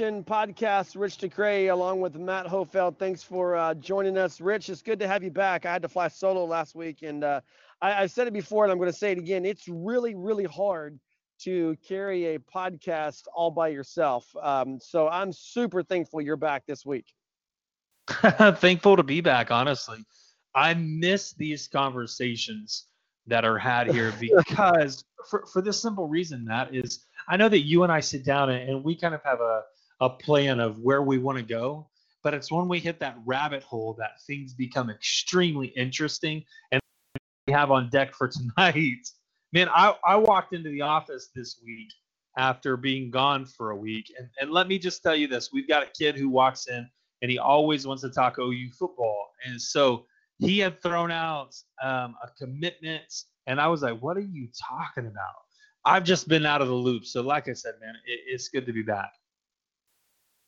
Nation podcast. Rich DeCray, along with Matt Hofeld. Thanks for uh, joining us, Rich. It's good to have you back. I had to fly solo last week, and uh, I, I said it before, and I'm going to say it again. It's really, really hard to carry a podcast all by yourself. Um, so I'm super thankful you're back this week. thankful to be back, honestly. I miss these conversations that are had here because for, for this simple reason that is I know that you and I sit down and, and we kind of have a, a plan of where we want to go, but it's when we hit that rabbit hole that things become extremely interesting and we have on deck for tonight. Man, I, I walked into the office this week after being gone for a week. And, and let me just tell you this we've got a kid who walks in and he always wants to talk OU football. And so he had thrown out um, a commitment, and I was like, "What are you talking about?" I've just been out of the loop. So, like I said, man, it, it's good to be back.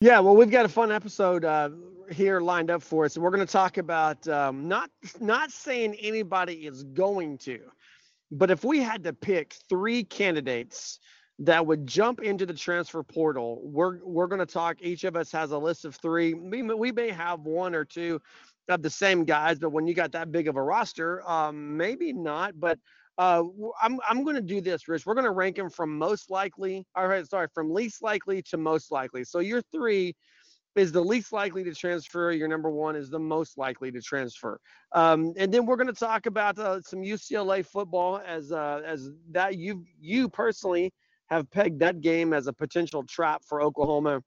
Yeah, well, we've got a fun episode uh, here lined up for us. We're going to talk about um, not not saying anybody is going to, but if we had to pick three candidates that would jump into the transfer portal, we're we're going to talk. Each of us has a list of three. We, we may have one or two of the same guys, but when you got that big of a roster, um, maybe not. But uh, I'm I'm going to do this, Rich. We're going to rank them from most likely. All right, sorry, from least likely to most likely. So your three is the least likely to transfer. Your number one is the most likely to transfer. Um, and then we're going to talk about uh, some UCLA football as uh, as that you you personally have pegged that game as a potential trap for Oklahoma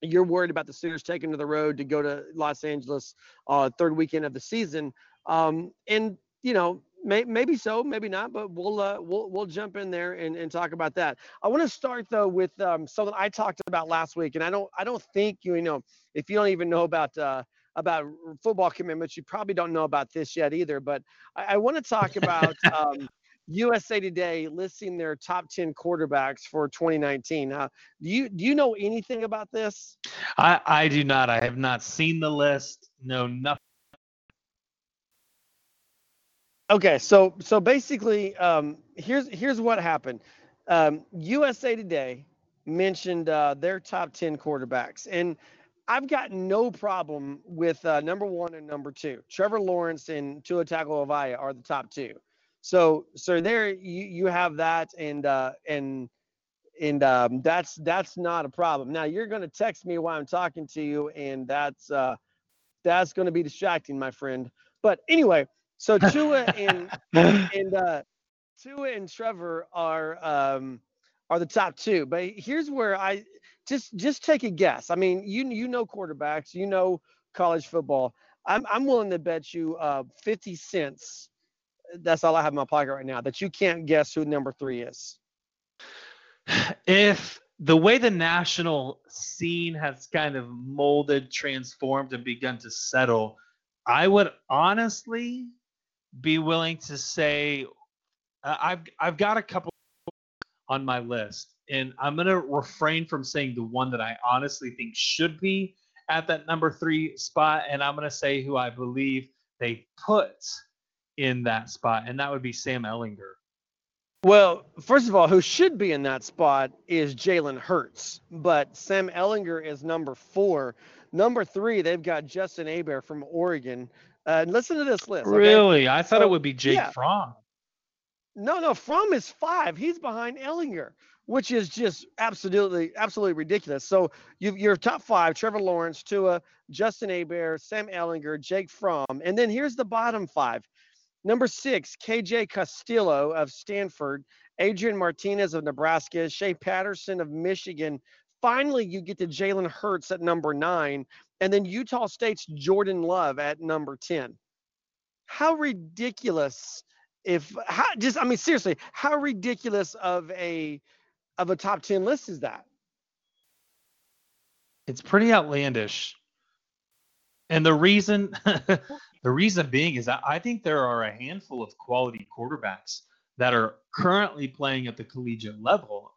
you're worried about the Sooners taking to the road to go to Los Angeles uh, third weekend of the season. Um, and you know, may, maybe so, maybe not, but we'll uh, we'll we'll jump in there and, and talk about that. I want to start though with um, something I talked about last week, and I don't I don't think you, you know if you don't even know about uh, about football commitments, you probably don't know about this yet either. But I, I want to talk about um, USA Today listing their top 10 quarterbacks for 2019. Uh, do you do you know anything about this? I, I do not. I have not seen the list. No, nothing. Okay, so so basically, um, here's here's what happened. Um, USA Today mentioned uh, their top 10 quarterbacks, and I've got no problem with uh, number one and number two. Trevor Lawrence and Tua Tagovailoa are the top two. So so there you you have that and uh and and um, that's that's not a problem. Now you're to text me while I'm talking to you, and that's uh, that's to be distracting, my friend. But anyway, so Tua and and uh, Tua and Trevor are um, are the top two. But here's where I just just take a guess. I mean, you you know quarterbacks, you know college football. I'm I'm willing to bet you uh, 50 cents that's all I have in my pocket right now. That you can't guess who number three is. If the way the national scene has kind of molded, transformed, and begun to settle, I would honestly be willing to say uh, I've I've got a couple on my list, and I'm gonna refrain from saying the one that I honestly think should be at that number three spot, and I'm gonna say who I believe they put in that spot, and that would be Sam Ehlinger. Well, first of all, who should be in that spot is Jalen Hurts, but Sam Ehlinger is number four. Number three, they've got Justin Herbert from Oregon. Uh, listen to this list. Okay? Really? I thought so, it would be Jake yeah. Fromm. No, no, Fromm is five. He's behind Ehlinger, which is just absolutely, absolutely ridiculous. So you your top five: Trevor Lawrence, Tua, Justin Herbert, Sam Ehlinger, Jake Fromm, and then here's the bottom five: Number six, KJ Costello of Stanford, Adrian Martinez of Nebraska, Shea Patterson of Michigan. Finally, you get to Jalen Hurts at number nine, and then Utah State's Jordan Love at number 10. How ridiculous if how just I mean seriously, how ridiculous of a of a top 10 list is that? It's pretty outlandish. And the reason the reason being is I think there are a handful of quality quarterbacks that are currently playing at the collegiate level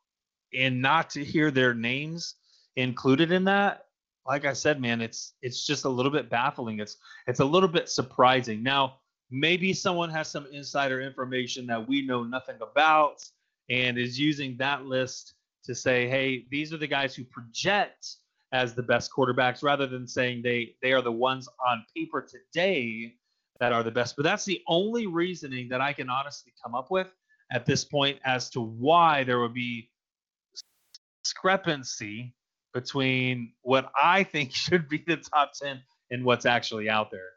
and not to hear their names included in that like I said man it's it's just a little bit baffling it's it's a little bit surprising now maybe someone has some insider information that we know nothing about and is using that list to say, hey, these are the guys who project as the best quarterbacks rather than saying they they are the ones on paper today that are the best. But that's the only reasoning that I can honestly come up with at this point as to why there would be discrepancy between what I think should be the top 10 and what's actually out there.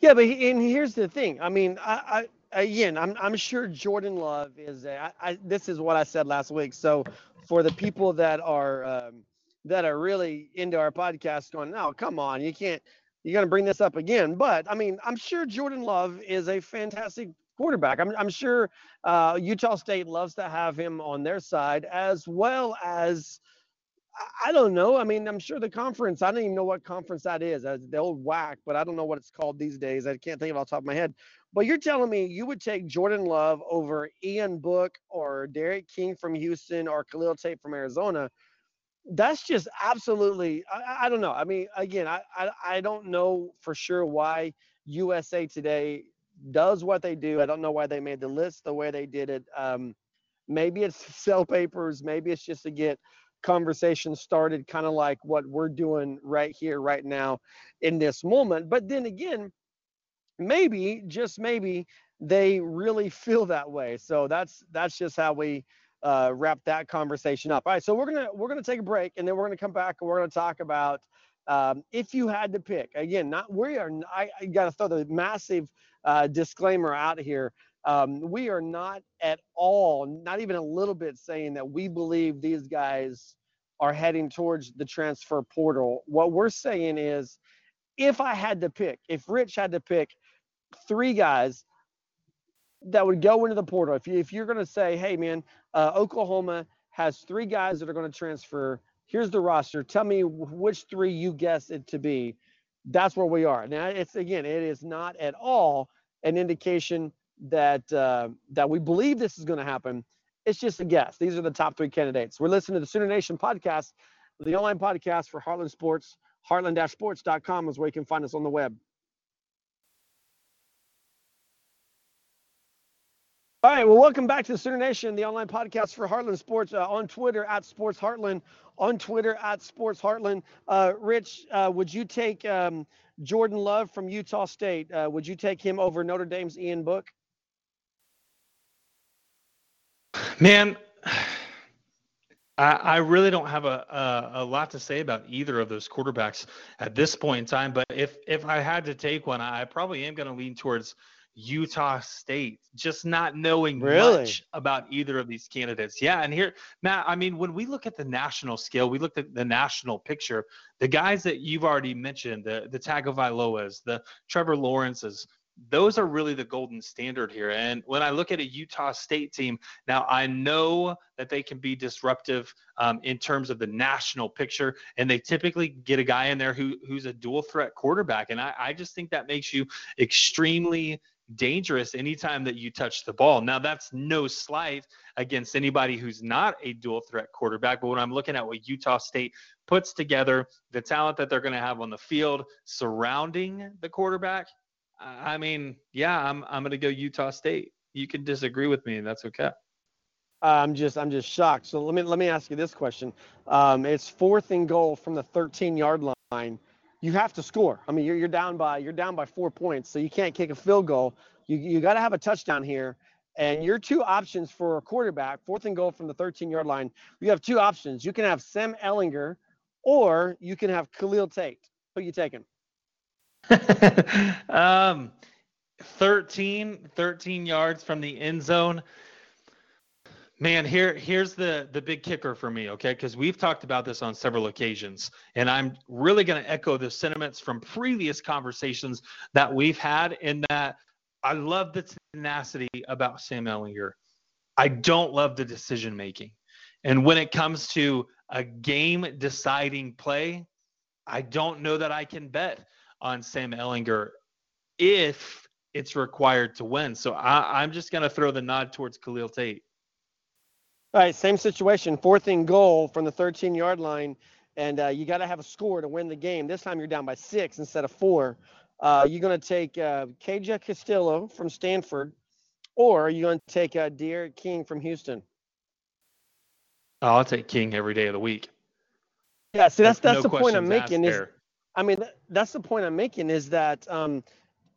Yeah, but and here's the thing. I mean, I, I again, I'm I'm sure Jordan Love is. A, I, I, this is what I said last week. So for the people that are um, that are really into our podcast, going, no, come on, you can't. You're to bring this up again. But I mean, I'm sure Jordan Love is a fantastic quarterback. I'm, I'm sure uh, Utah State loves to have him on their side, as well as I don't know. I mean, I'm sure the conference. I don't even know what conference that is. Uh, the old WAC, but I don't know what it's called these days. I can't think of off the top of my head. But you're telling me you would take Jordan Love over Ian Book or D'Eriq King from Houston or Khalil Tate from Arizona? That's just absolutely. I, I don't know. I mean, again, I, I I don't know for sure why USA Today does what they do. I don't know why they made the list the way they did it. Um, maybe it's sell papers. Maybe it's just to get conversation started, kind of like what we're doing right here, right now, in this moment. But then again, maybe, just maybe, they really feel that way. So that's that's just how we uh, wrap that conversation up. All right, so we're gonna we're gonna take a break, and then we're gonna come back and we're gonna talk about um, if you had to pick. Again, not we are. I, I got to throw the massive uh, disclaimer out here. Um, we are not at all, not even a little bit, saying that we believe these guys are heading towards the transfer portal. What we're saying is, if I had to pick, if Rich had to pick three guys that would go into the portal, if, you, if you're going to say, hey, man, uh, Oklahoma has three guys that are going to transfer, here's the roster. Tell me which three you guess it to be. That's where we are. Now, it's again, it is not at all an indication that uh, that we believe this is going to happen. It's just a guess. These are the top three candidates. We're listening to the Sooner Nation podcast, the online podcast for Heartland Sports. Heartland-sports.com is where you can find us on the web. All right, well, welcome back to the Sooner Nation, the online podcast for Heartland Sports uh, on Twitter at Sports Heartland, on Twitter at Sports Heartland. Uh, Rich, uh, would you take um, Jordan Love from Utah State? Uh, would you take him over Notre Dame's Ian Book? Man, I, I really don't have a, a, a lot to say about either of those quarterbacks at this point in time. But if if I had to take one, I probably am going to lean towards Utah State, just not knowing really? much about either of these candidates. Yeah, and here, Matt, I mean, when we look at the national scale, we look at the national picture. The guys that you've already mentioned, the the Tagovailoas, the Trevor Lawrences, those are really the golden standard here. And when I look at a Utah State team, now I know that they can be disruptive um, in terms of the national picture, and they typically get a guy in there who who's a dual threat quarterback. And I, I just think that makes you extremely dangerous anytime that you touch the ball. Now, that's no slight against anybody who's not a dual threat quarterback, but when I'm looking at what Utah State puts together, the talent that they're going to have on the field surrounding the quarterback, I mean, yeah, I'm I'm to go Utah State. You can disagree with me, and that's okay. I'm just I'm just shocked. So let me let me ask you this question. Um, it's fourth and goal from the 13 yard line you have to score. I mean, you're, you're down by you're down by four points, so you can't kick a field goal. You you got to have a touchdown here. And your two options for a quarterback, fourth and goal from the 13 yard line, you have two options. You can have Sam Ehlinger or you can have Khalil Tate. Who you taking? um, 13, 13 yards from the end zone. Man, here here's the the big kicker for me, okay? Because we've talked about this on several occasions, and I'm really going to echo the sentiments from previous conversations that we've had. In that, I love the tenacity about Sam Ehlinger. I don't love the decision making, and when it comes to a game deciding play, I don't know that I can bet on Sam Ehlinger if it's required to win. So I, I'm just going to throw the nod towards Khalil Tate. All right, same situation. Fourth and goal from the 13 yard line, and uh, you got to have a score to win the game. This time you're down by six instead of four. Uh, you're going to take uh, KJ Costello from Stanford, or are you're going to take uh, D'Eriq King from Houston. I'll take King every day of the week. Yeah, see, that's that's, that's no the point I'm making. Is. I mean, that's the point I'm making is that um,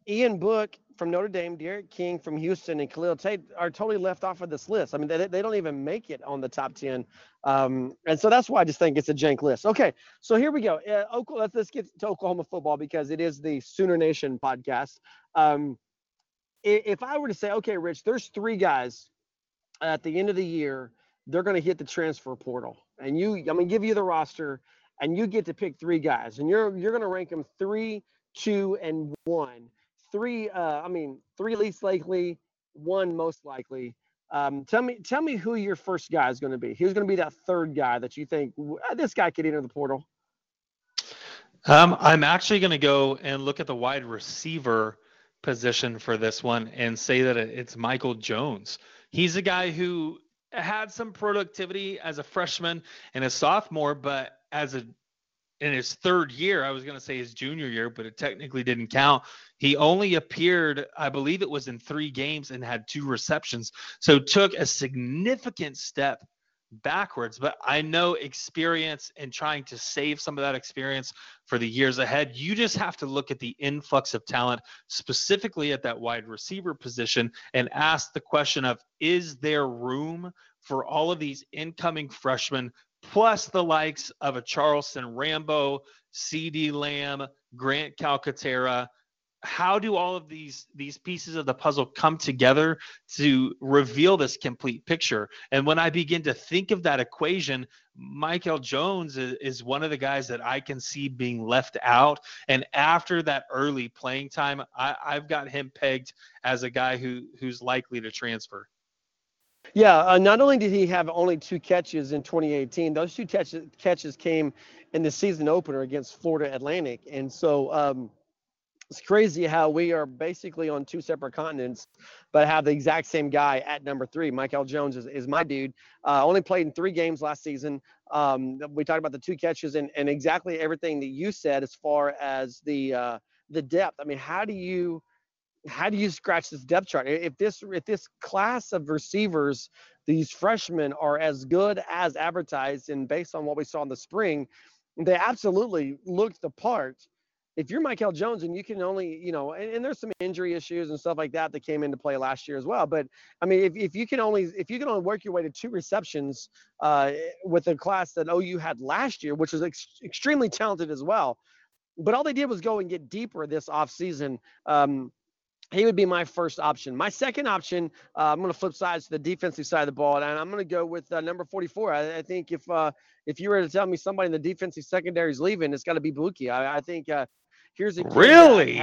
Ian Book from Notre Dame, D'Eriq King from Houston, and Khalil Tate are totally left off of this list. I mean, they, they don't even make it on the top 10. Um, and so that's why I just think it's a jank list. Okay, so here we go. Uh, Oklahoma, let's, let's get to Oklahoma football because it is the Sooner Nation podcast. Um, if I were to say, okay, Rich, there's three guys at the end of the year, they're going to hit the transfer portal. And you, I'm going to give you the roster and you get to pick three guys and you're, you're going to rank them three, two, and one three. Uh, I mean, three least likely, one most likely. Um, tell me, tell me who your first guy is going to be. Who's going to be that third guy that you think uh, this guy could enter the portal? Um, I'm actually going to go and look at the wide receiver position for this one and say that it's Michael Jones. He's a guy who had some productivity as a freshman and a sophomore, but as a in his third year, I was going to say his junior year, but it technically didn't count. He only appeared, I believe it was in three games and had two receptions. So took a significant step backwards. But I know experience and trying to save some of that experience for the years ahead. You just have to look at the influx of talent, specifically at that wide receiver position, and ask the question of is there room for all of these incoming freshmen plus the likes of a Charleston Rambo, CeeDee Lamb, Grant Calcaterra. How do all of these these pieces of the puzzle come together to reveal this complete picture? And when I begin to think of that equation, Michael Jones is, is one of the guys that I can see being left out. And after that early playing time, I, I've got him pegged as a guy who who's likely to transfer. Yeah, uh, not only did he have only two catches in 2018, those two catches, catches came in the season opener against Florida Atlantic. And so um, it's crazy how we are basically on two separate continents, but have the exact same guy at number three. Michael Jones is, is my dude. Uh, only played in three games last season. Um, we talked about the two catches and, and exactly everything that you said as far as the uh, the depth. I mean, how do you how do you scratch this depth chart? If this if this class of receivers, these freshmen are as good as advertised, and based on what we saw in the spring, they absolutely looked the part. If you're Michael Jones and you can only, you know, and, and, there's some injury issues and stuff like that that came into play last year as well. But I mean, if, if you can only if you can only work your way to two receptions uh, with the class that OU had last year, which was ex- extremely talented as well, but all they did was go and get deeper this offseason. Um, he would be my first option. My second option, uh, I'm going to flip sides to the defensive side of the ball, and I'm going to go with uh, number 44. I, I, think if uh, if you were to tell me somebody in the defensive secondary is leaving, it's got to be Buki. I, I think uh, here's a really.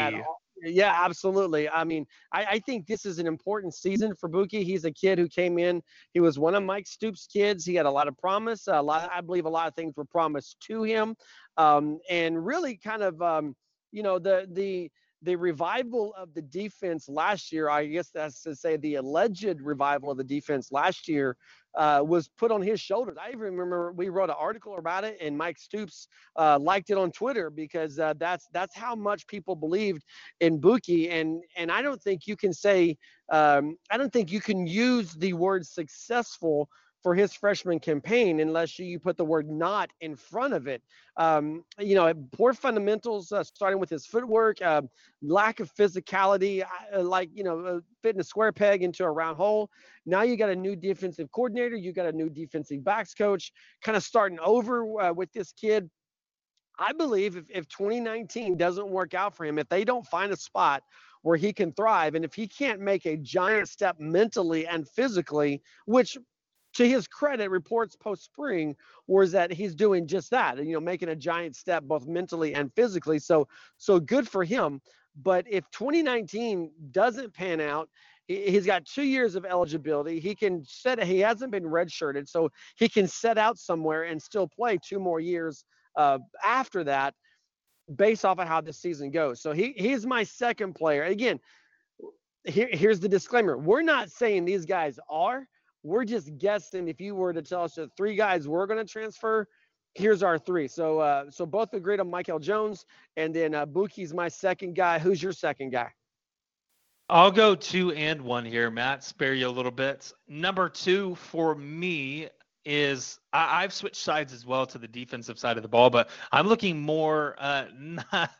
Yeah, absolutely. I mean, I, I, think this is an important season for Buki. He's a kid who came in. He was one of Mike Stoops' kids. He had a lot of promise. A lot, I believe, a lot of things were promised to him, um, and really kind of, um, you know, the the the revival of the defense last year, I guess that's to say the alleged revival of the defense last year, uh, was put on his shoulders. I even remember we wrote an article about it, and Mike Stoops uh, liked it on Twitter because uh, that's that's how much people believed in Buki. And and I don't think you can say um, I don't think you can use the word successful for his freshman campaign unless you put the word not in front of it. Um, you know, poor fundamentals, uh, starting with his footwork, uh, lack of physicality, uh, like, you know, uh, fitting a square peg into a round hole. Now you got a new defensive coordinator, you got a new defensive backs coach, kind of starting over uh, with this kid. I believe if, if 2019 doesn't work out for him, if they don't find a spot where he can thrive. And if he can't make a giant step mentally and physically, which to his credit, reports post spring was that he's doing just that, and you know, making a giant step both mentally and physically. So, so good for him. But if 2019 doesn't pan out, he's got two years of eligibility. He can set. He hasn't been redshirted, so he can set out somewhere and still play two more years uh, after that, based off of how this season goes. So he he's my second player. Again, here, here's the disclaimer: we're not saying these guys are. We're just guessing. If you were to tell us that three guys we're going to transfer, here's our three. So, uh, so both agreed on Michael Jones, and then uh, Buki's my second guy. Who's your second guy? I'll go two and one here, Matt. Spare you a little bit. Number two for me is I, have switched sides as well to the defensive side of the ball, but I'm looking more uh, not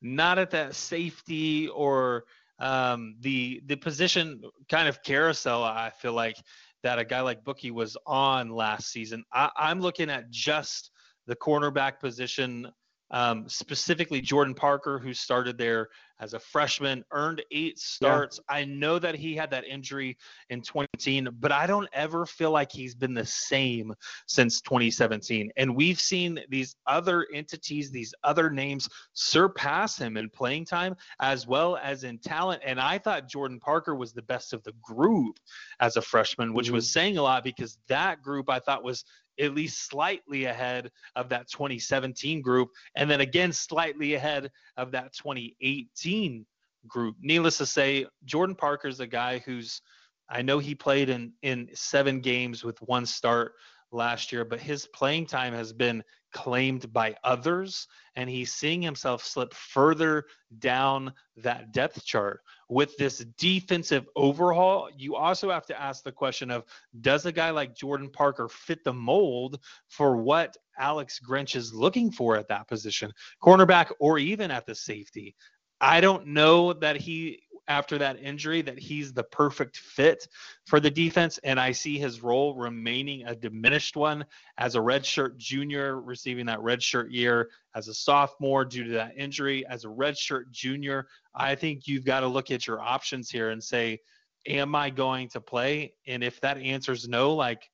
not at that safety or um, the the position kind of carousel. I feel like that a guy like Bookie was on last season. I, I'm looking at just the cornerback position um, specifically Jordan Parker, who started there as a freshman, earned eight starts. Yeah. I know that he had that injury in 2018, but I don't ever feel like he's been the same since 2017. And we've seen these other entities, these other names surpass him in playing time as well as in talent. And I thought Jordan Parker was the best of the group as a freshman, which mm-hmm. was saying a lot because that group I thought was at least slightly ahead of that 2017 group, and then again slightly ahead of that 2018 group. Needless to say, Jordan Parker is a guy who's I know he played in in seven games with one start last year, but his playing time has been claimed by others, and he's seeing himself slip further down that depth chart. With this defensive overhaul, you also have to ask the question of does a guy like Jordan Parker fit the mold for what Alex Grinch is looking for at that position, cornerback or even at the safety? I don't know that he after that injury that he's the perfect fit for the defense. And I see his role remaining a diminished one as a redshirt junior, receiving that redshirt year as a sophomore due to that injury. As a redshirt junior, I think you've got to look at your options here and say, Am I going to play? And if that answer is no, like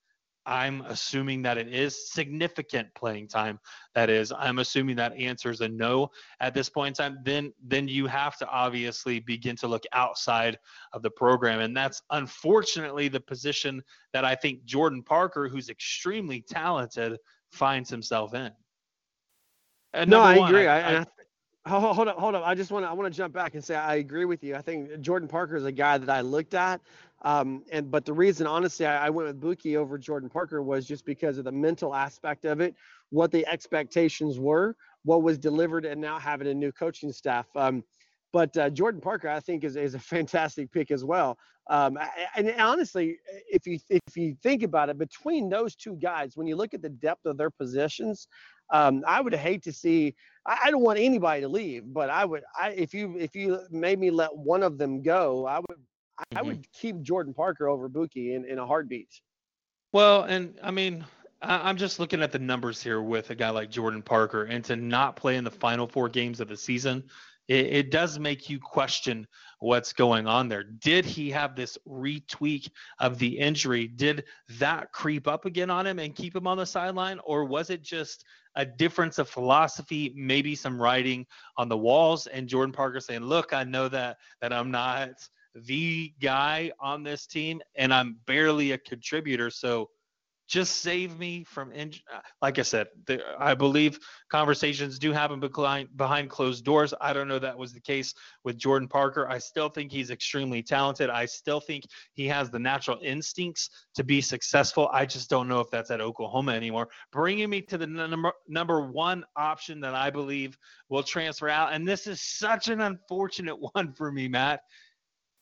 I'm assuming that it is significant playing time. That is, I'm assuming that answer is a no at this point in time. Then, then you have to obviously begin to look outside of the program, and that's unfortunately the position that I think Jordan Parker, who's extremely talented, finds himself in. And no, I one, agree. I, I, I, hold up, hold up. I just want to I want to jump back and say I agree with you. I think Jordan Parker is a guy that I looked at um, and but the reason, honestly, I, I, went with Buki over Jordan Parker was just because of the mental aspect of it, what the expectations were, what was delivered, and now having a new coaching staff. Um, but uh, Jordan Parker, I think, is, is a fantastic pick as well. Um, and honestly, if you if you think about it, between those two guys, when you look at the depth of their positions, um, I would hate to see. I, I, don't want anybody to leave, but I would. I if you if you made me let one of them go, I would I mm-hmm. would keep Jordan Parker over Buki in, in a heartbeat. Well, and I mean, I'm just looking at the numbers here with a guy like Jordan Parker, and to not play in the final four games of the season, it, it, does make you question what's going on there. Did he have this retweak of the injury? Did that creep up again on him and keep him on the sideline, or was it just a difference of philosophy, maybe some writing on the walls, and Jordan Parker saying, "Look, I know that that I'm not." The guy on this team, and I'm barely a contributor. So just save me from in- uh, like I said, I believe conversations do happen behind behind closed doors. I don't know that was the case with Jordan Parker. I still think he's extremely talented. I still think he has the natural instincts to be successful. I just don't know if that's at Oklahoma anymore. Bringing me to the number number one option that I believe will transfer out, and this is such an unfortunate one for me, Matt.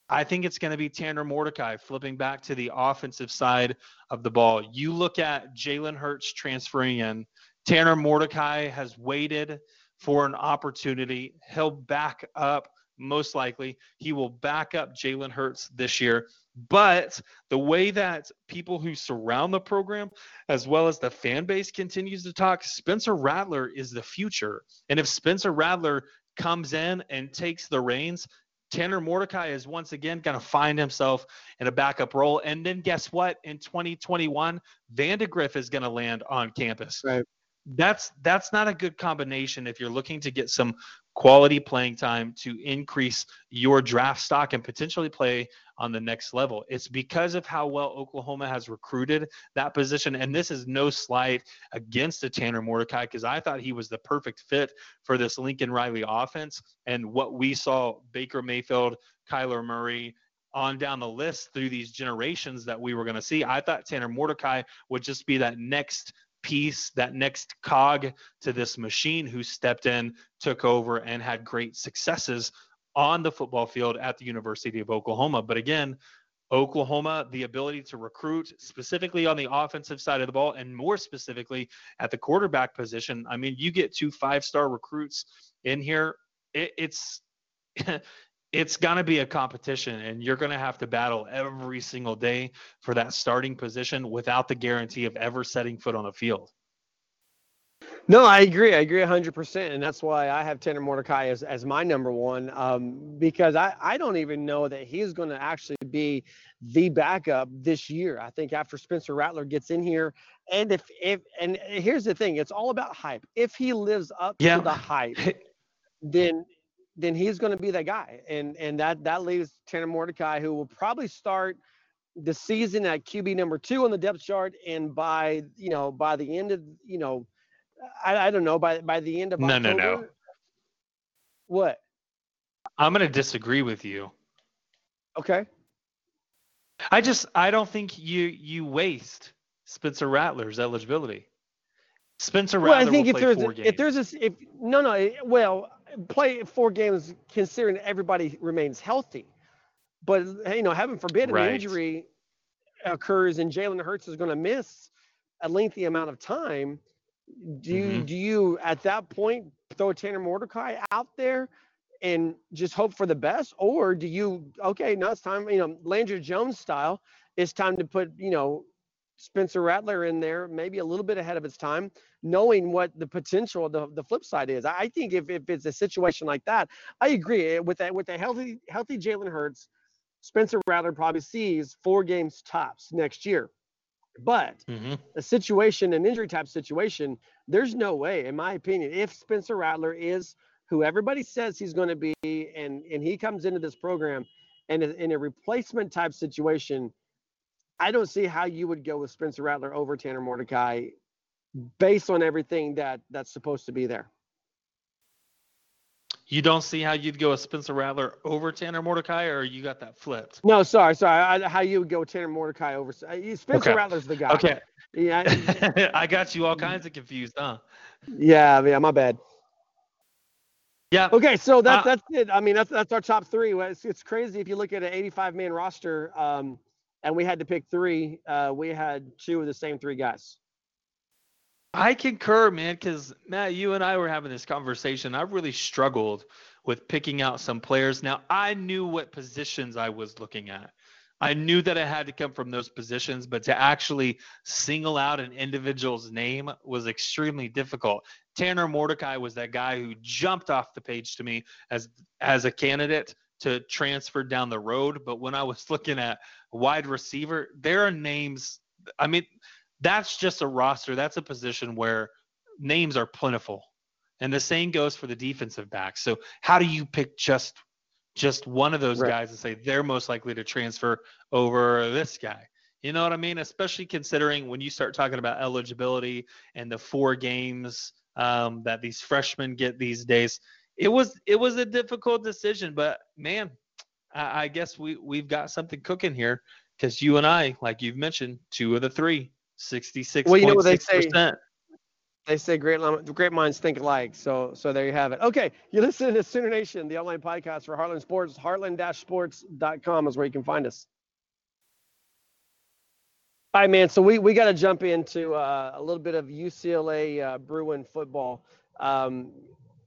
I think it's going to be Tanner Mordecai flipping back to the offensive side of the ball. You look at Jalen Hurts transferring in. Tanner Mordecai has waited for an opportunity. He'll back up, most likely. He will back up Jalen Hurts this year. But the way that people who surround the program, as well as the fan base, continues to talk, Spencer Rattler is the future. And if Spencer Rattler comes in and takes the reins, Tanner Mordecai is once again going to find himself in a backup role. And then guess what? In 2021, Vandagriff is going to land on campus. Right. That's that's not a good combination if you're looking to get some quality playing time to increase your draft stock and potentially play on the next level. It's because of how well Oklahoma has recruited that position. And this is no slight against Tanner Mordecai because I thought he was the perfect fit for this Lincoln Riley offense. And what we saw Baker Mayfield, Kyler Murray, on down the list through these generations that we were going to see. I thought Tanner Mordecai would just be that next piece, that next cog to this machine who stepped in, took over, and had great successes on the football field at the University of Oklahoma. But again, Oklahoma the ability to recruit specifically on the offensive side of the ball and more specifically at the quarterback position. I mean, you get two five star recruits in here. It, it's it's going to be a competition and you're going to have to battle every single day for that starting position without the guarantee of ever setting foot on a field. No, I agree. I agree 100%. And that's why I have Tanner Mordecai as, as my number one, um, because I, I don't even know that he's going to actually be the backup this year. I think after Spencer Rattler gets in here, and if, if, and here's the thing it's all about hype. If he lives up yeah. to the hype, then, then he's going to be that guy. And, and that, that leaves Tanner Mordecai, who will probably start the season at QB number two on the depth chart. And by, you know, by the end of, you know, I, I don't know. By by the end of no October, no. No what? I'm going to disagree with you. Okay. I just i don't think you you waste spencer rattler's eligibility. Spencer rattler well, i think if there's a, if there's a if no no well play four games considering everybody remains healthy. But you know heaven forbid an injury occurs and jalen hurts is going to miss a lengthy amount of time do you mm-hmm. do you at that point throw Tanner Mordecai out there and just hope for the best, or do you okay now it's time you know Landry Jones style it's time to put you know Spencer Rattler in there maybe a little bit ahead of its time, knowing what the potential the the flip side is. I think if if it's a situation like that, I agree with that with a healthy healthy Jalen Hurts, Spencer Rattler probably sees four games tops next year. But mm-hmm. a situation, an injury type situation, there's no way, in my opinion, if Spencer Rattler is who everybody says he's going to be, and and he comes into this program, and in a replacement type situation, I don't see how you would go with Spencer Rattler over Tanner Mordecai, based on everything that that's supposed to be there. You don't see how you'd go with Spencer Rattler over Tanner Mordecai, or you got that flipped? No, sorry, sorry. I, how you would go Tanner Mordecai over uh, Spencer okay. Rattler's the guy. Okay. Yeah. I got you all kinds of confused, huh? Yeah, yeah, my bad. Yeah. Okay, so that's uh, that's it. I mean, that's that's our top three. It's, it's crazy if you look at an 85 man roster, um, and we had to pick three. Uh, we had two of the same three guys. I concur, man, because Matt, you and I were having this conversation. I really struggled with picking out some players. Now, I knew what positions I was looking at. I knew that it had to come from those positions, but to actually single out an individual's name was extremely difficult. Tanner Mordecai was that guy who jumped off the page to me as as a candidate to transfer down the road. But when I was looking at wide receiver, there are names. I mean, that's just a roster. That's a position where names are plentiful. And the same goes for the defensive back. So how do you pick just just one of those right. guys and say they're most likely to transfer over this guy? You know what I mean? Especially considering when you start talking about eligibility and the four games um, that these freshmen get these days. It was it was a difficult decision, but man, I, I guess we we've got something cooking here because you and I, like you've mentioned, two of the three 66. Well, you know what they say. They say great great minds think alike. So so there you have it. Okay, you listen to Sooner Nation, the online podcast for Heartland Sports. Heartland-sports.com is where you can find us. All right, man. So we, we got to jump into uh, a little bit of UCLA uh, Bruin football. Um,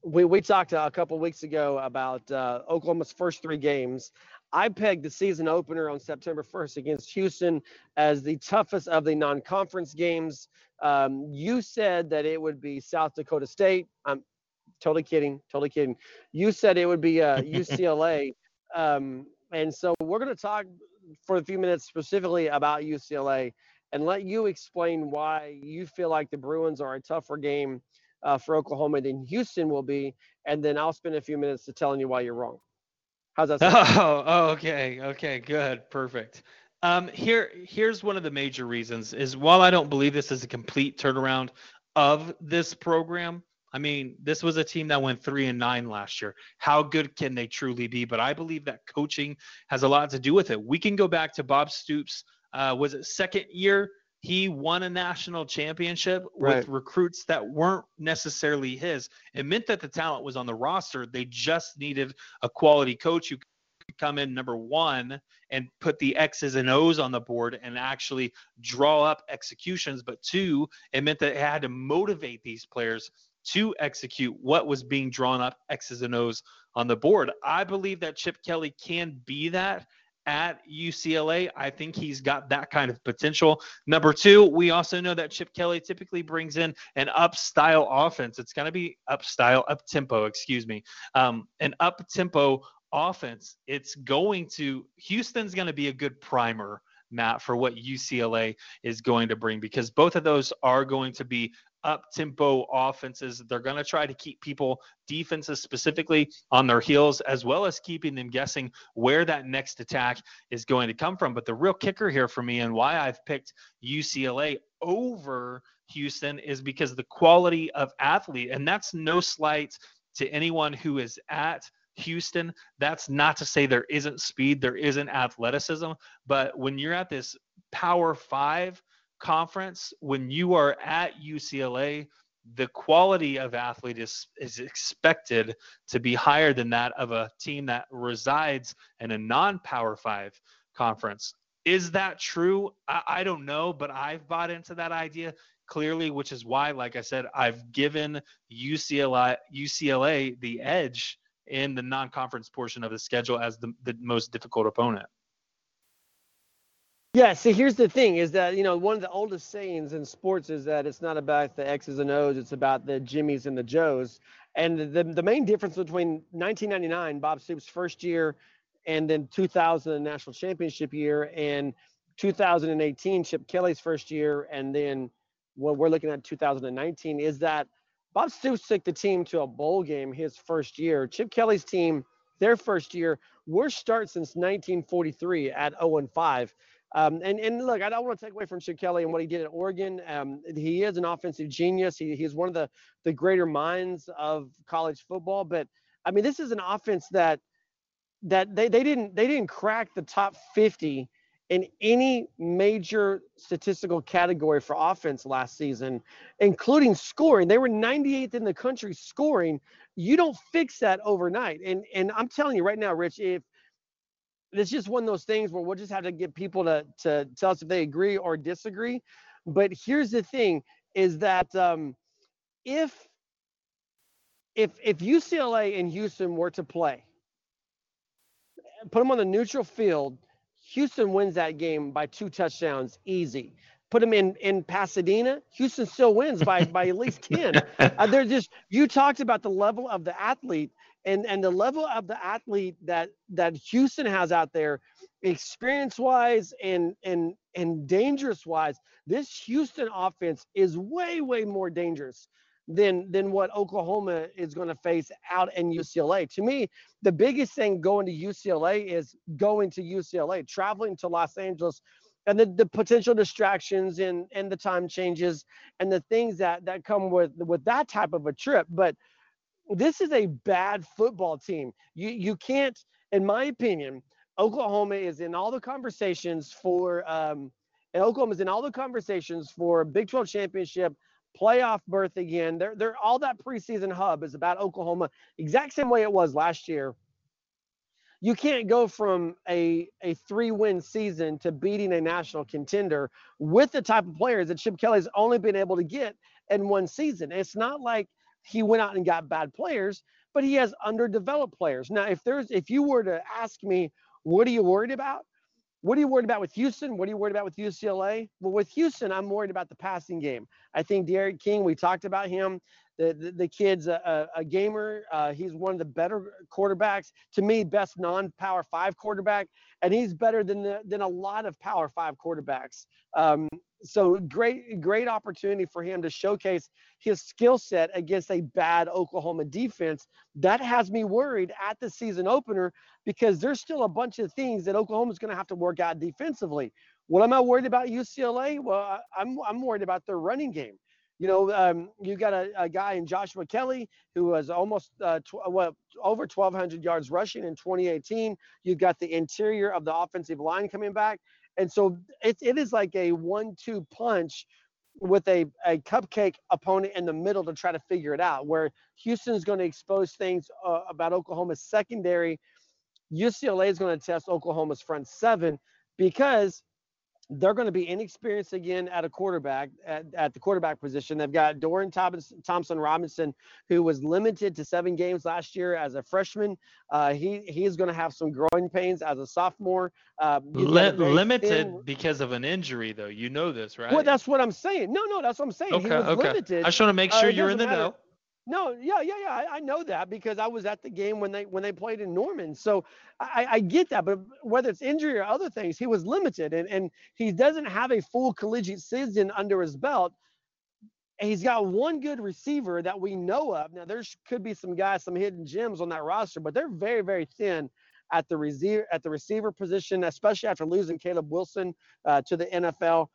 we, we talked a couple weeks ago about uh, Oklahoma's first three games. I pegged the season opener on September 1st against Houston as the toughest of the non conference games. Um, you said that it would be South Dakota State. I'm totally kidding, totally kidding. You said it would be uh, UCLA. Um, and so we're going to talk for a few minutes specifically about UCLA and let you explain why you feel like the Bruins are a tougher game uh, for Oklahoma than Houston will be. And then I'll spend a few minutes to telling you why you're wrong. How's that? Sound? Oh, okay, okay, good, perfect. Um, here, here's one of the major reasons is while I don't believe this is a complete turnaround of this program. I mean, this was a team that went three and nine last year. How good can they truly be? But I believe that coaching has a lot to do with it. We can go back to Bob Stoops. Uh, was it second year he won a national championship right. with recruits that weren't necessarily his. It meant that the talent was on the roster. They just needed a quality coach who could come in number one and put the X's and O's on the board and actually draw up executions, but two, it meant that it had to motivate these players to execute what was being drawn up X's and O's on the board. I believe that Chip Kelly can be that at UCLA. I think he's got that kind of potential. Number two, we also know that Chip Kelly typically brings in an up style offense. It's going to be up style, up tempo, excuse me, um, an up tempo offense. It's going to, Houston's going to be a good primer. Matt, for what UCLA is going to bring, because both of those are going to be up tempo offenses. They're going to try to keep people, defenses specifically, on their heels, as well as keeping them guessing where that next attack is going to come from. But the real kicker here for me and why I've picked UCLA over Houston is because the quality of athlete, and that's no slight to anyone who is at Houston. That's not to say there isn't speed, there isn't athleticism, but when you're at this Power Five conference, when you are at UCLA, the quality of athlete is is expected to be higher than that of a team that resides in a non-power five conference. Is that true? I, I don't know, but I've bought into that idea clearly, which is why, like I said, I've given UCLA UCLA the edge in the non-conference portion of the schedule as the, the most difficult opponent. Yeah, see, here's the thing is that, you know, one of the oldest sayings in sports is that it's not about the X's and O's, it's about the Jimmies and the Joes. And the, the main difference between 1999, Bob Stoops' first year, and then 2000 the national championship year, and 2018, Chip Kelly's first year, and then what we're looking at 2019 is that Bob Stoops took the team to a bowl game his first year. Chip Kelly's team, their first year, worst start since 1943 at 0 5. Um, and and look, I don't want to take away from Chip Kelly and what he did at Oregon. Um, he is an offensive genius. He, he's one of the the greater minds of college football. But I mean, this is an offense that that they, they didn't they didn't crack the top 50 in any major statistical category for offense last season, including scoring. They were 98th in the country scoring. You don't fix that overnight. And and I'm telling you right now, Rich, if it's just one of those things where we'll just have to get people to to tell us if they agree or disagree. But here's the thing: is that um, if if if UCLA and Houston were to play, put them on the neutral field, Houston wins that game by two touchdowns, easy. Put them in in Pasadena, Houston still wins by by at least ten. Uh, they're just you talked about the level of the athlete and and the level of the athlete that that Houston has out there, experience wise and and and dangerous wise, this Houston offense is way way more dangerous than than what Oklahoma is going to face out in UCLA. To me, the biggest thing going to UCLA is going to UCLA, traveling to Los Angeles and the, the potential distractions and and the time changes and the things that that come with with that type of a trip. But this is a bad football team. You you can't, in my opinion, Oklahoma is in all the conversations for um, and Oklahoma is in all the conversations for Big 12 championship, playoff berth again. They're they're all that preseason hub is about Oklahoma, exact same way it was last year. You can't go from a a three win season to beating a national contender with the type of players that Chip Kelly's only been able to get in one season. It's not like he went out and got bad players, but he has underdeveloped players. Now, if there's if you were to ask me, what are you worried about? What are you worried about with Houston? What are you worried about with UCLA? Well, with Houston, I'm worried about the passing game. I think D'Eriq King, we talked about him. The, the, the kid's a, a, a gamer. Uh, he's one of the better quarterbacks. To me, best non-power five quarterback, and he's better than the, than a lot of power five quarterbacks. Um, so great, great opportunity for him to showcase his skill set against a bad Oklahoma defense. That has me worried at the season opener because there's still a bunch of things that Oklahoma's going to have to work out defensively. What am I worried about UCLA? Well, I'm I'm worried about their running game. You know, um, you got a, a, guy in Joshua Kelley who was almost uh, tw- well, over 1,200 yards rushing in 2018. You've got the interior of the offensive line coming back. And so it, it is like a one-two punch with a, a cupcake opponent in the middle to try to figure it out. Where Houston's going to expose things uh, about Oklahoma's secondary UCLA is going to test Oklahoma's front seven because they're going to be inexperienced again at a quarterback at, at the quarterback position. They've got Dorian Thompson Robinson, who was limited to seven games last year as a freshman. Uh, he he is going to have some growing pains as a sophomore. Uh, limited thin... because of an injury, though. You know this, right? Well, that's what I'm saying. No, no, that's what I'm saying. Okay, okay. Limited. I just want to make uh, sure uh, you're in the matter. know. No, yeah, yeah, yeah. I, I, know that because I was at the game when they when they played in Norman. So I, I get that. But whether it's injury or other things, he was limited and, and he doesn't have a full collegiate season under his belt. he's got one good receiver that we know of. Now there could be some guys, some hidden gems on that roster, but they're very, very thin at the receiver at the receiver position, especially after losing Caleb Wilson uh, to the NFL.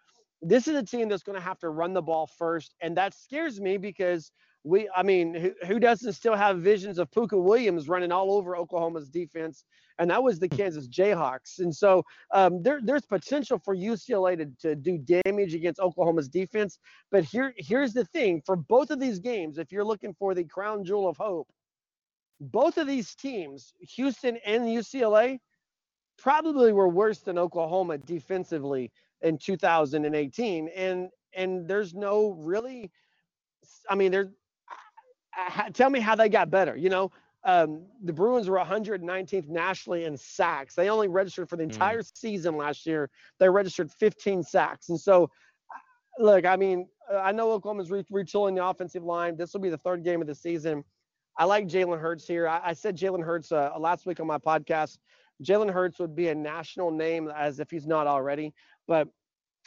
This is a team that's going to have to run the ball first, and that scares me because we, I mean, who, who doesn't still have visions of Pooka Williams running all over Oklahoma's defense? And that was the hmm. Kansas Jayhawks. And so um, there, there's potential for UCLA to, to do damage against Oklahoma's defense. But here, here's the thing for both of these games, if you're looking for the crown jewel of hope, both of these teams, Houston and UCLA, probably were worse than Oklahoma defensively in 2018. And and there's no really I mean, there's tell me how they got better. You know, um, the Bruins were 119th nationally in sacks. They only registered for the mm. entire mm. season last year. They registered 15 sacks. And so, look, I mean, uh, I know Oklahoma's re- retooling the offensive line. This will be the third game of the season. I like Jalen Hurts here. I, I said Jalen Hurts uh, last week on my podcast. Jalen Hurts would be a national name as if he's not already. But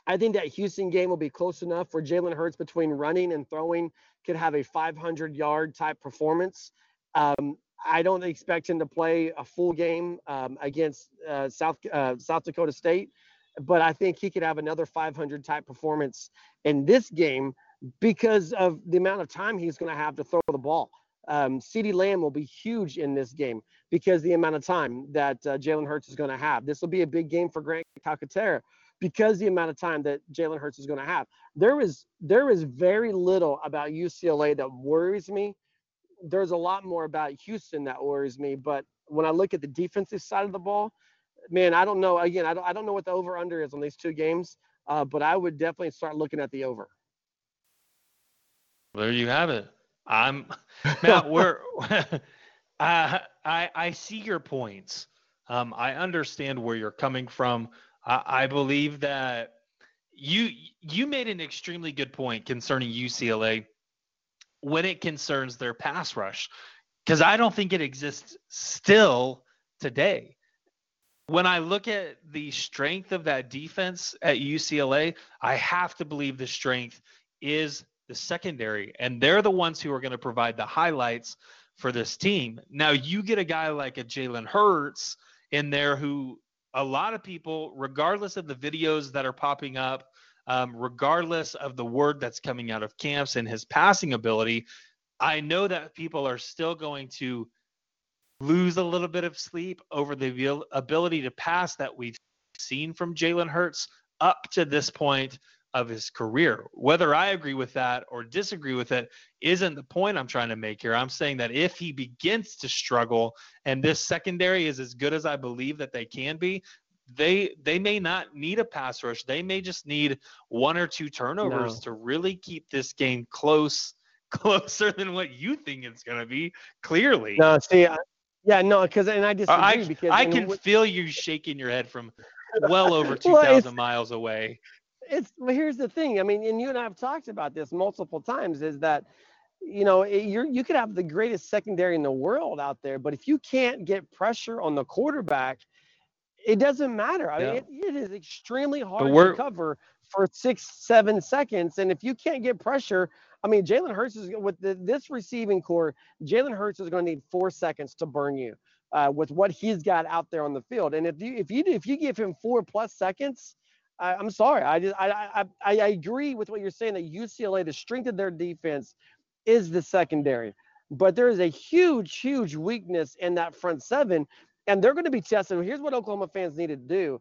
I think that Houston game will be close enough where Jalen Hurts between running and throwing could have a 500 yard type performance. Um, I don't expect him to play a full game um, against uh, South uh, South Dakota State, but I think he could have another 500 type performance in this game because of the amount of time he's going to have to throw the ball. Um, CeeDee Lamb will be huge in this game because the amount of time that uh, Jalen Hurts is going to have. This will be a big game for Grant Calcaterra because the amount of time that Jalen Hurts is going to have. There is there is very little about UCLA that worries me. There's a lot more about Houston that worries me. But when I look at the defensive side of the ball, man, I don't know. Again, I don't I don't know what the over under is on these two games. Uh, but I would definitely start looking at the over. There you have it. I'm Matt. We're I I I see your points. Um, I understand where you're coming from. I, believe that you you made an extremely good point concerning UCLA when it concerns their pass rush because I don't think it exists still today. When I look at the strength of that defense at UCLA, I have to believe the strength is the secondary, and they're the ones who are going to provide the highlights for this team. Now, you get a guy like a Jalen Hurts in there who a lot of people, regardless of the videos that are popping up, um, regardless of the word that's coming out of camps and his passing ability, I know that people are still going to lose a little bit of sleep over the ability to pass that we've seen from Jalen Hurts up to this point of his career. Whether I agree with that or disagree with it isn't the point I'm trying to make here. I'm saying that if he begins to struggle and this secondary is as good as I believe that they can be, they they may not need a pass rush. They may just need one or two turnovers no. to really keep this game close closer than what you think it's going to be clearly. No, see I, yeah, no, because and I disagree I, because I can feel you shaking your head from well over 2000 well, miles away it's well, here's the thing. I mean, and you and I have talked about this multiple times. Is that you know you you could have the greatest secondary in the world out there, but if you can't get pressure on the quarterback, it doesn't matter. I yeah. mean, it, it is extremely hard to cover for six, seven seconds, and if you can't get pressure, I mean, Jalen Hurts is with the, this receiving core. Jalen Hurts is going to need four seconds to burn you uh, with what he's got out there on the field. And if you if you if you give him four plus seconds, I, am sorry. I just I, I I agree with what you're saying that UCLA, the strength of their defense is the secondary, but there is a huge, huge weakness in that front seven, and they're going to be tested. Here's what Oklahoma fans need to do.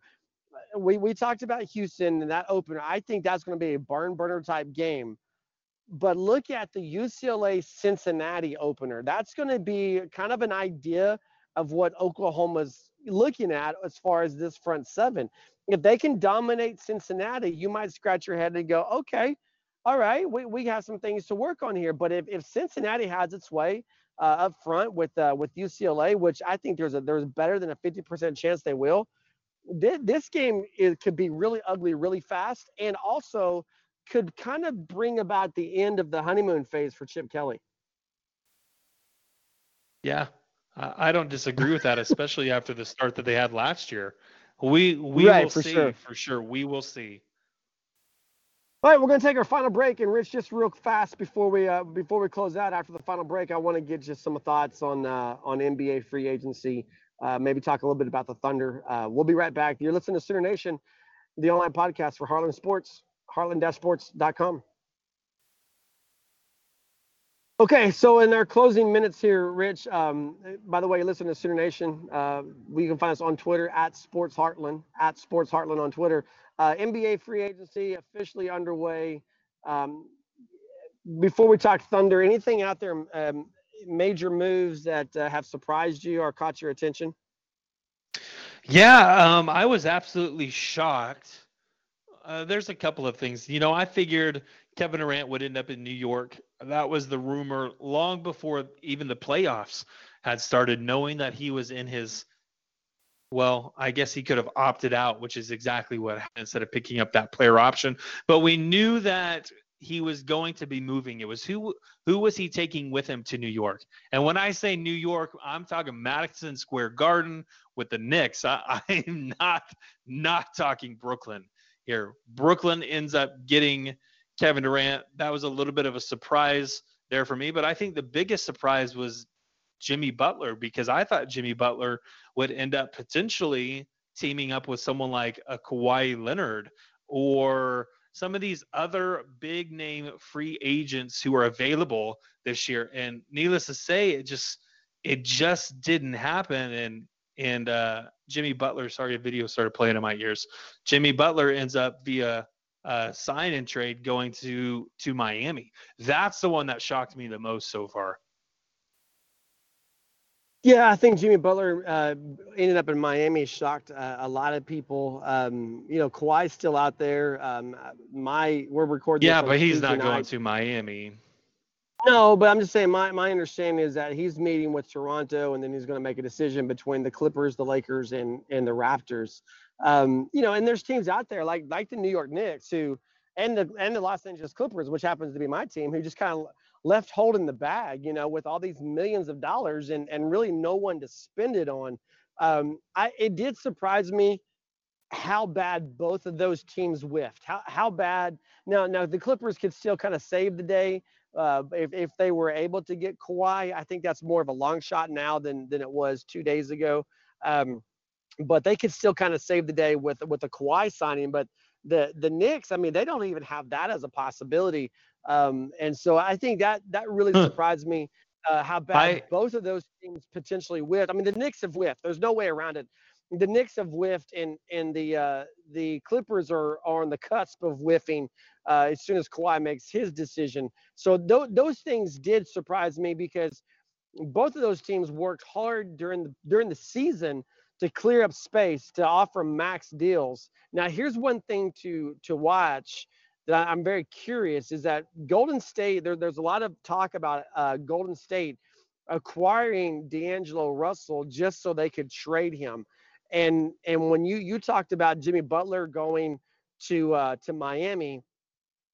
Uh, we we talked about Houston and that opener. I think that's going to be a barn burner type game. But look at the UCLA Cincinnati opener. That's going to be kind of an idea of what Oklahoma's looking at as far as this front seven. If they can dominate Cincinnati, you might scratch your head and go, okay, all right, we, we have some things to work on here. But if, if Cincinnati has its way uh, up front with uh, with UCLA, which I think there's a there's better than a 50% chance they will, this, this game is, could be really ugly really fast, and also could kind of bring about the end of the honeymoon phase for Chip Kelly. Yeah, I don't disagree with that, especially after the start that they had last year. We we right, will for see sure. for sure. We will see. All right, we're going to take our final break, and Rich, just real fast before we uh, before we close out after the final break, I want to get just some thoughts on uh, on NBA free agency. Uh, maybe talk a little bit about the Thunder. Uh, we'll be right back. You're listening to Sooner Nation, the online podcast for Heartland Sports, heartland-sports.com. Okay, so in our closing minutes here, Rich. Um, by the way, listen to Sooner Nation. Uh, we can find us on Twitter at Sports Heartland at Sports Heartland on Twitter. Uh, NBA free agency officially underway. Um, before we talk Thunder, anything out there, um, major moves that uh, have surprised you or caught your attention? Yeah, um, I was absolutely shocked. Uh, there's a couple of things. You know, I figured Kevin Durant would end up in New York. That was the rumor long before even the playoffs had started, knowing that he was in his. Well, I guess he could have opted out, which is exactly what happened instead of picking up that player option. But we knew that he was going to be moving. It was who who was he taking with him to New York? And when I say New York, I'm talking Madison Square Garden with the Knicks. I, I'm not not talking Brooklyn here. Brooklyn ends up getting Kevin Durant. That was a little bit of a surprise there for me, but I think the biggest surprise was Jimmy Butler because I thought Jimmy Butler would end up potentially teaming up with someone like a Kawhi Leonard or some of these other big name free agents who are available this year. And needless to say, it just it just didn't happen. And and uh, Jimmy Butler, sorry, a video started playing in my ears. Jimmy Butler ends up via uh, sign and trade going to to Miami. That's the one that shocked me the most so far. Yeah, I think Jimmy Butler uh, ended up in Miami shocked uh, a lot of people. Um, you know, Kawhi's still out there. Um, my we're recording. Yeah, but he's not going night. to Miami. No, but I'm just saying my, my understanding is that he's meeting with Toronto and then he's going to make a decision between the Clippers, the Lakers, and and the Raptors. Um, you know, and there's teams out there like like the New York Knicks who and the and the Los Angeles Clippers, which happens to be my team, who just kind of left holding the bag, you know, with all these millions of dollars and and really no one to spend it on. Um, I it did surprise me how bad both of those teams whiffed. How how bad now now the Clippers could still kind of save the day uh, if, if they were able to get Kawhi, I think that's more of a long shot now than than it was two days ago. Um, but they could still kind of save the day with with the Kawhi signing. But the the Knicks, I mean, they don't even have that as a possibility. Um, and so I think that that really Huh. surprised me uh, how bad I- both of those teams potentially whiffed. I mean, the Knicks have whiffed. There's no way around it. The Knicks have whiffed, and and the uh, the Clippers are, are on the cusp of whiffing uh, as soon as Kawhi makes his decision. So th- those things did surprise me because both of those teams worked hard during the during the season to clear up space to offer max deals. Now here's one thing to to watch that I'm very curious is that Golden State there, there's a lot of talk about uh, Golden State acquiring D'Angelo Russell just so they could trade him. And and when you you talked about Jimmy Butler going to uh, to Miami,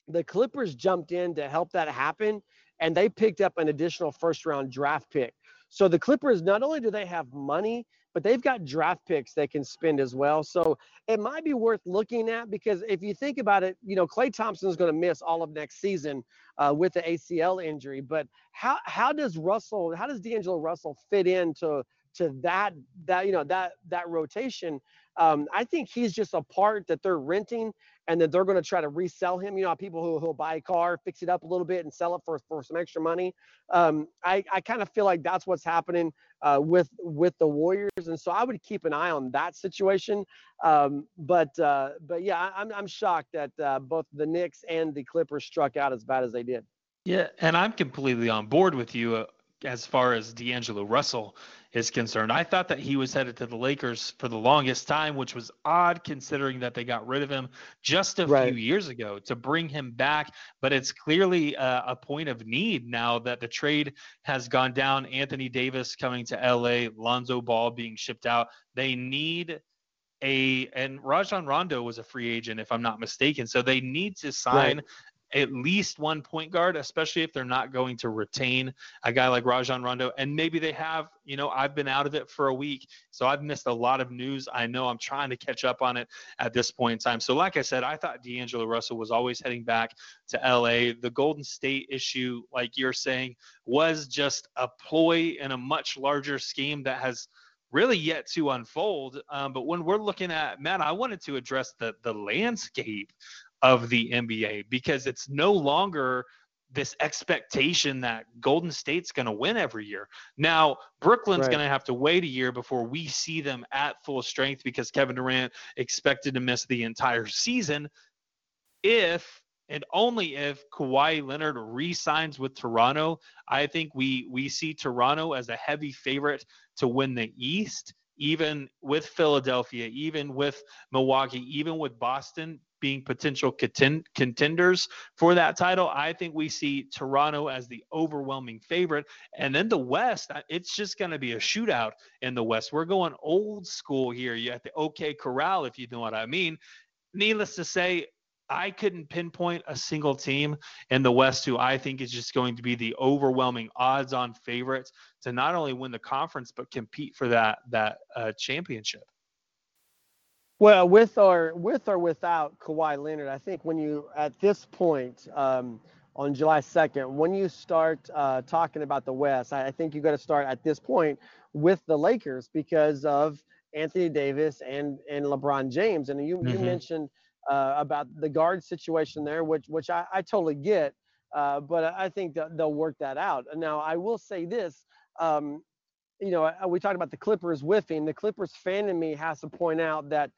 the Clippers jumped in to help that happen, and they picked up an additional first round draft pick. So the Clippers not only do they have money, but they've got draft picks they can spend as well. So it might be worth looking at because if you think about it, you know Klay Thompson is going to miss all of next season uh, with the ACL injury. But how how does Russell, how does D'Angelo Russell fit into to that that you know that that rotation? Um, I think he's just a part that they're renting and that they're going to try to resell him. You know, people who who'll buy a car, fix it up a little bit, and sell it for for some extra money. Um, I I kind of feel like that's what's happening uh, with with the Warriors, and so I would keep an eye on that situation. Um, but uh, but yeah, I, I'm I'm shocked that uh, both the Knicks and the Clippers struck out as bad as they did. Yeah, and I'm completely on board with you. Uh, as far as D'Angelo Russell is concerned. I thought that he was headed to the Lakers for the longest time, which was odd considering that they got rid of him just a right. few years ago to bring him back. But it's clearly a, a, point of need now that the trade has gone down. Anthony Davis coming to LA, Lonzo Ball being shipped out. They need a and Rajon Rondo was a free agent if I'm not mistaken. So they need to sign right at least one point guard, especially if they're not going to retain a guy like Rajon Rondo. And maybe they have, you know, I've been out of it for a week, so I've missed a lot of news. I know I'm trying to catch up on it at this point in time. So, like I said, I thought D'Angelo Russell was always heading back to LA. The Golden State issue, like you're saying, was just a ploy in a much larger scheme that has really yet to unfold. Um, but when we're looking at Matt, I wanted to address the the landscape of the NBA because it's no longer this expectation that Golden State's going to win every year. Now, Brooklyn's right. going to have to wait a year before we see them at full strength because Kevin Durant expected to miss the entire season if and only if Kawhi Leonard re-signs with Toronto. I think we we see Toronto as a heavy favorite to win the East even with Philadelphia, even with Milwaukee, even with Boston being potential contend- contenders for that title. I think we see Toronto as the overwhelming favorite. And then the West, it's just going to be a shootout in the West. We're going old school here. You have the OK Corral, if you know what I mean. Needless to say, I couldn't pinpoint a single team in the West who I think is just going to be the overwhelming odds-on favorite to not only win the conference but compete for that that uh, championship. Well, with or with or without Kawhi Leonard, I think when you at this point um, on July 2nd, when you start uh, talking about the West, I, I think you got to start at this point with the Lakers because of Anthony Davis and and LeBron James. And you, mm-hmm. you mentioned uh, about the guard situation there, which which I, I totally get. Uh, but I think that they'll work that out. Now, I will say this. Um, you know, we talked about the Clippers whiffing. The Clippers fan in me has to point out that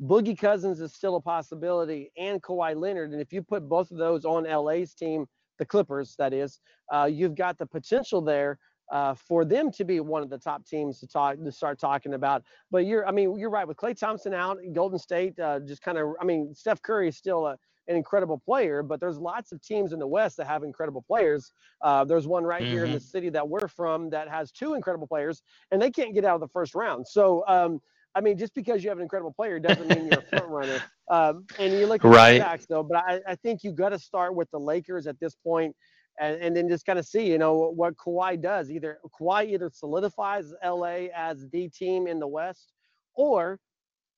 Boogie Cousins is still a possibility, and Kawhi Leonard. And if you put both of those on LA's team, the Clippers, that is, uh, you've got the potential there uh, for them to be one of the top teams to talk to start talking about. But you're, I mean, you're right with Klay Thompson out, Golden State uh, just kind of. I mean, Steph Curry is still a, an incredible player, but there's lots of teams in the West that have incredible players. Uh, there's one right mm-hmm. here in the mm-hmm. city that we're from that has two incredible players, and they can't get out of the first round. So um, I mean, just because you have an incredible player doesn't mean you're a front runner. Um, and you look at right. the facts, though. But I, I think you got to start with the Lakers at this point, and, and then just kind of see, you know, what Kawhi does. Either Kawhi either solidifies LA as the team in the West, or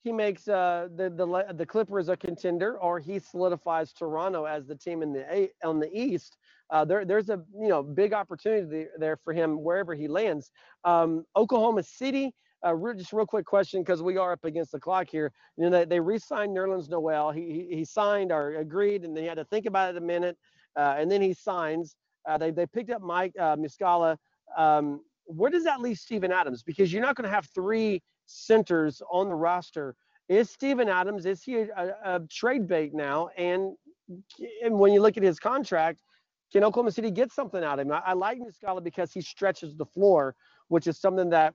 he makes uh, the the the Clippers a contender, or he solidifies Toronto as the team in the on the East. Uh, there, there's a you know big opportunity there for him wherever he lands. Um, Oklahoma City uh, real, just real quick question because we are up against the clock here. You know, they, they re-signed Nerlens Noel. He, he, he signed or agreed, and they had to think about it a minute, uh, and then he signs. Uh, they they picked up Mike uh, Muscala. Um, where does that leave Steven Adams? Because you're not going to have three centers on the roster. Is Steven Adams is he a, a, a trade bait now? And and when you look at his contract, can Oklahoma City get something out of him? I, I like Muscala because he stretches the floor, which is something that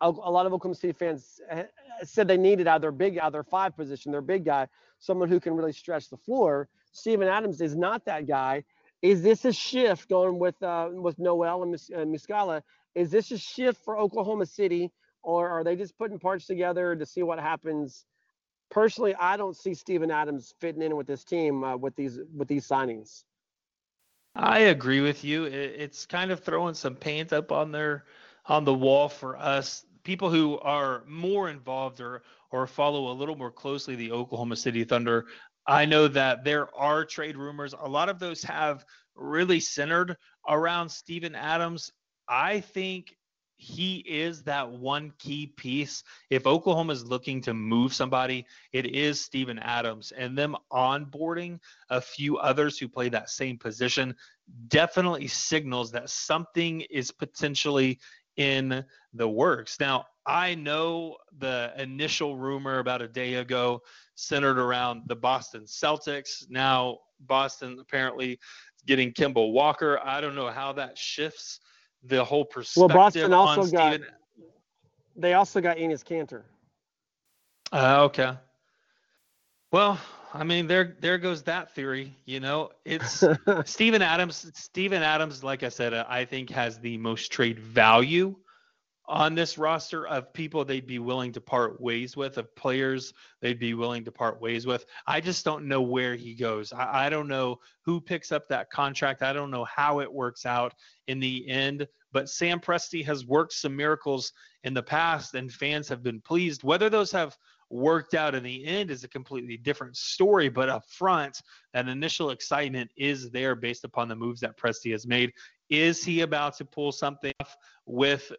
a, lot of Oklahoma City fans said they needed out of their big, out of their five position, their big guy, someone who can really stretch the floor. Steven Adams is not that guy. Is this a shift going with uh, with Noel and Mus- uh, Muscala? Is this a shift for Oklahoma City, or are they just putting parts together to see what happens? Personally, I don't see Steven Adams fitting in with this team uh, with these with these signings. I agree with you. It's kind of throwing some paint up on their on the wall for us people who are more involved or or follow a little more closely the Oklahoma City Thunder. I know that there are trade rumors. A lot of those have really centered around Steven Adams. I think he is that one key piece. If Oklahoma is looking to move somebody, it is Steven Adams. And them onboarding a few others who play that same position definitely signals that something is potentially in the works. Now, I know the initial rumor about a day ago centered around the Boston Celtics. Now, Boston apparently getting Kemba Walker. I don't know how that shifts the whole perspective well, Boston also on got. Steven. They also got Enes Kanter. Uh, okay. Well, I mean, there there goes that theory. You know, it's Steven Adams. Steven Adams, like I said, I think has the most trade value on this roster of people they'd be willing to part ways with, of players they'd be willing to part ways with. I just don't know where he goes. I, I don't know who picks up that contract. I don't know how it works out in the end. But Sam Presti has worked some miracles in the past, and fans have been pleased. Whether those have worked out in the end is a completely different story. But up front, that initial excitement is there based upon the moves that Presti has made. Is he about to pull something off with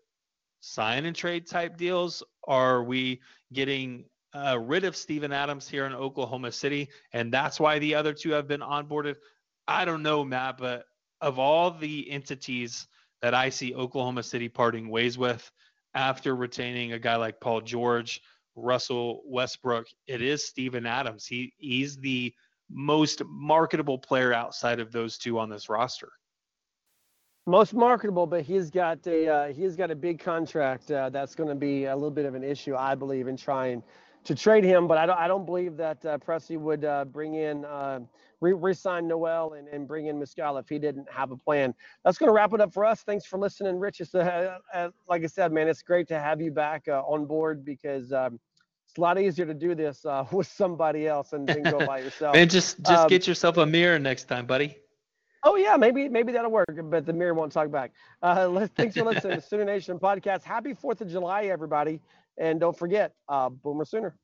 sign and trade type deals? Are we getting uh, rid of Steven Adams here in Oklahoma City, and that's why the other two have been onboarded? I don't know, Matt, but of all the entities that I see Oklahoma City parting ways with after retaining a guy like Paul George, Russell Westbrook, it is Steven Adams. He he's the most marketable player outside of those two on this roster most marketable, but he's got a uh, he's got a big contract uh, that's going to be a little bit of an issue, I believe, in trying to trade him. But I don't I don't believe that uh, Presti would uh, bring in uh, re- resign Noel and, and bring in Muscala if he didn't have a plan. That's going to wrap it up for us. Thanks for listening, Rich. It's, uh, uh, like I said, man, it's great to have you back uh, on board because. Um, it's a lot easier to do this uh, with somebody else and then go by yourself. and just just Um, get yourself a mirror next time, buddy. Oh yeah, maybe maybe that'll work, but the mirror won't talk back. Uh, let's, thanks for listening to Sooner Nation podcast. Happy Fourth of July, everybody, and don't forget, uh, Boomer Sooner.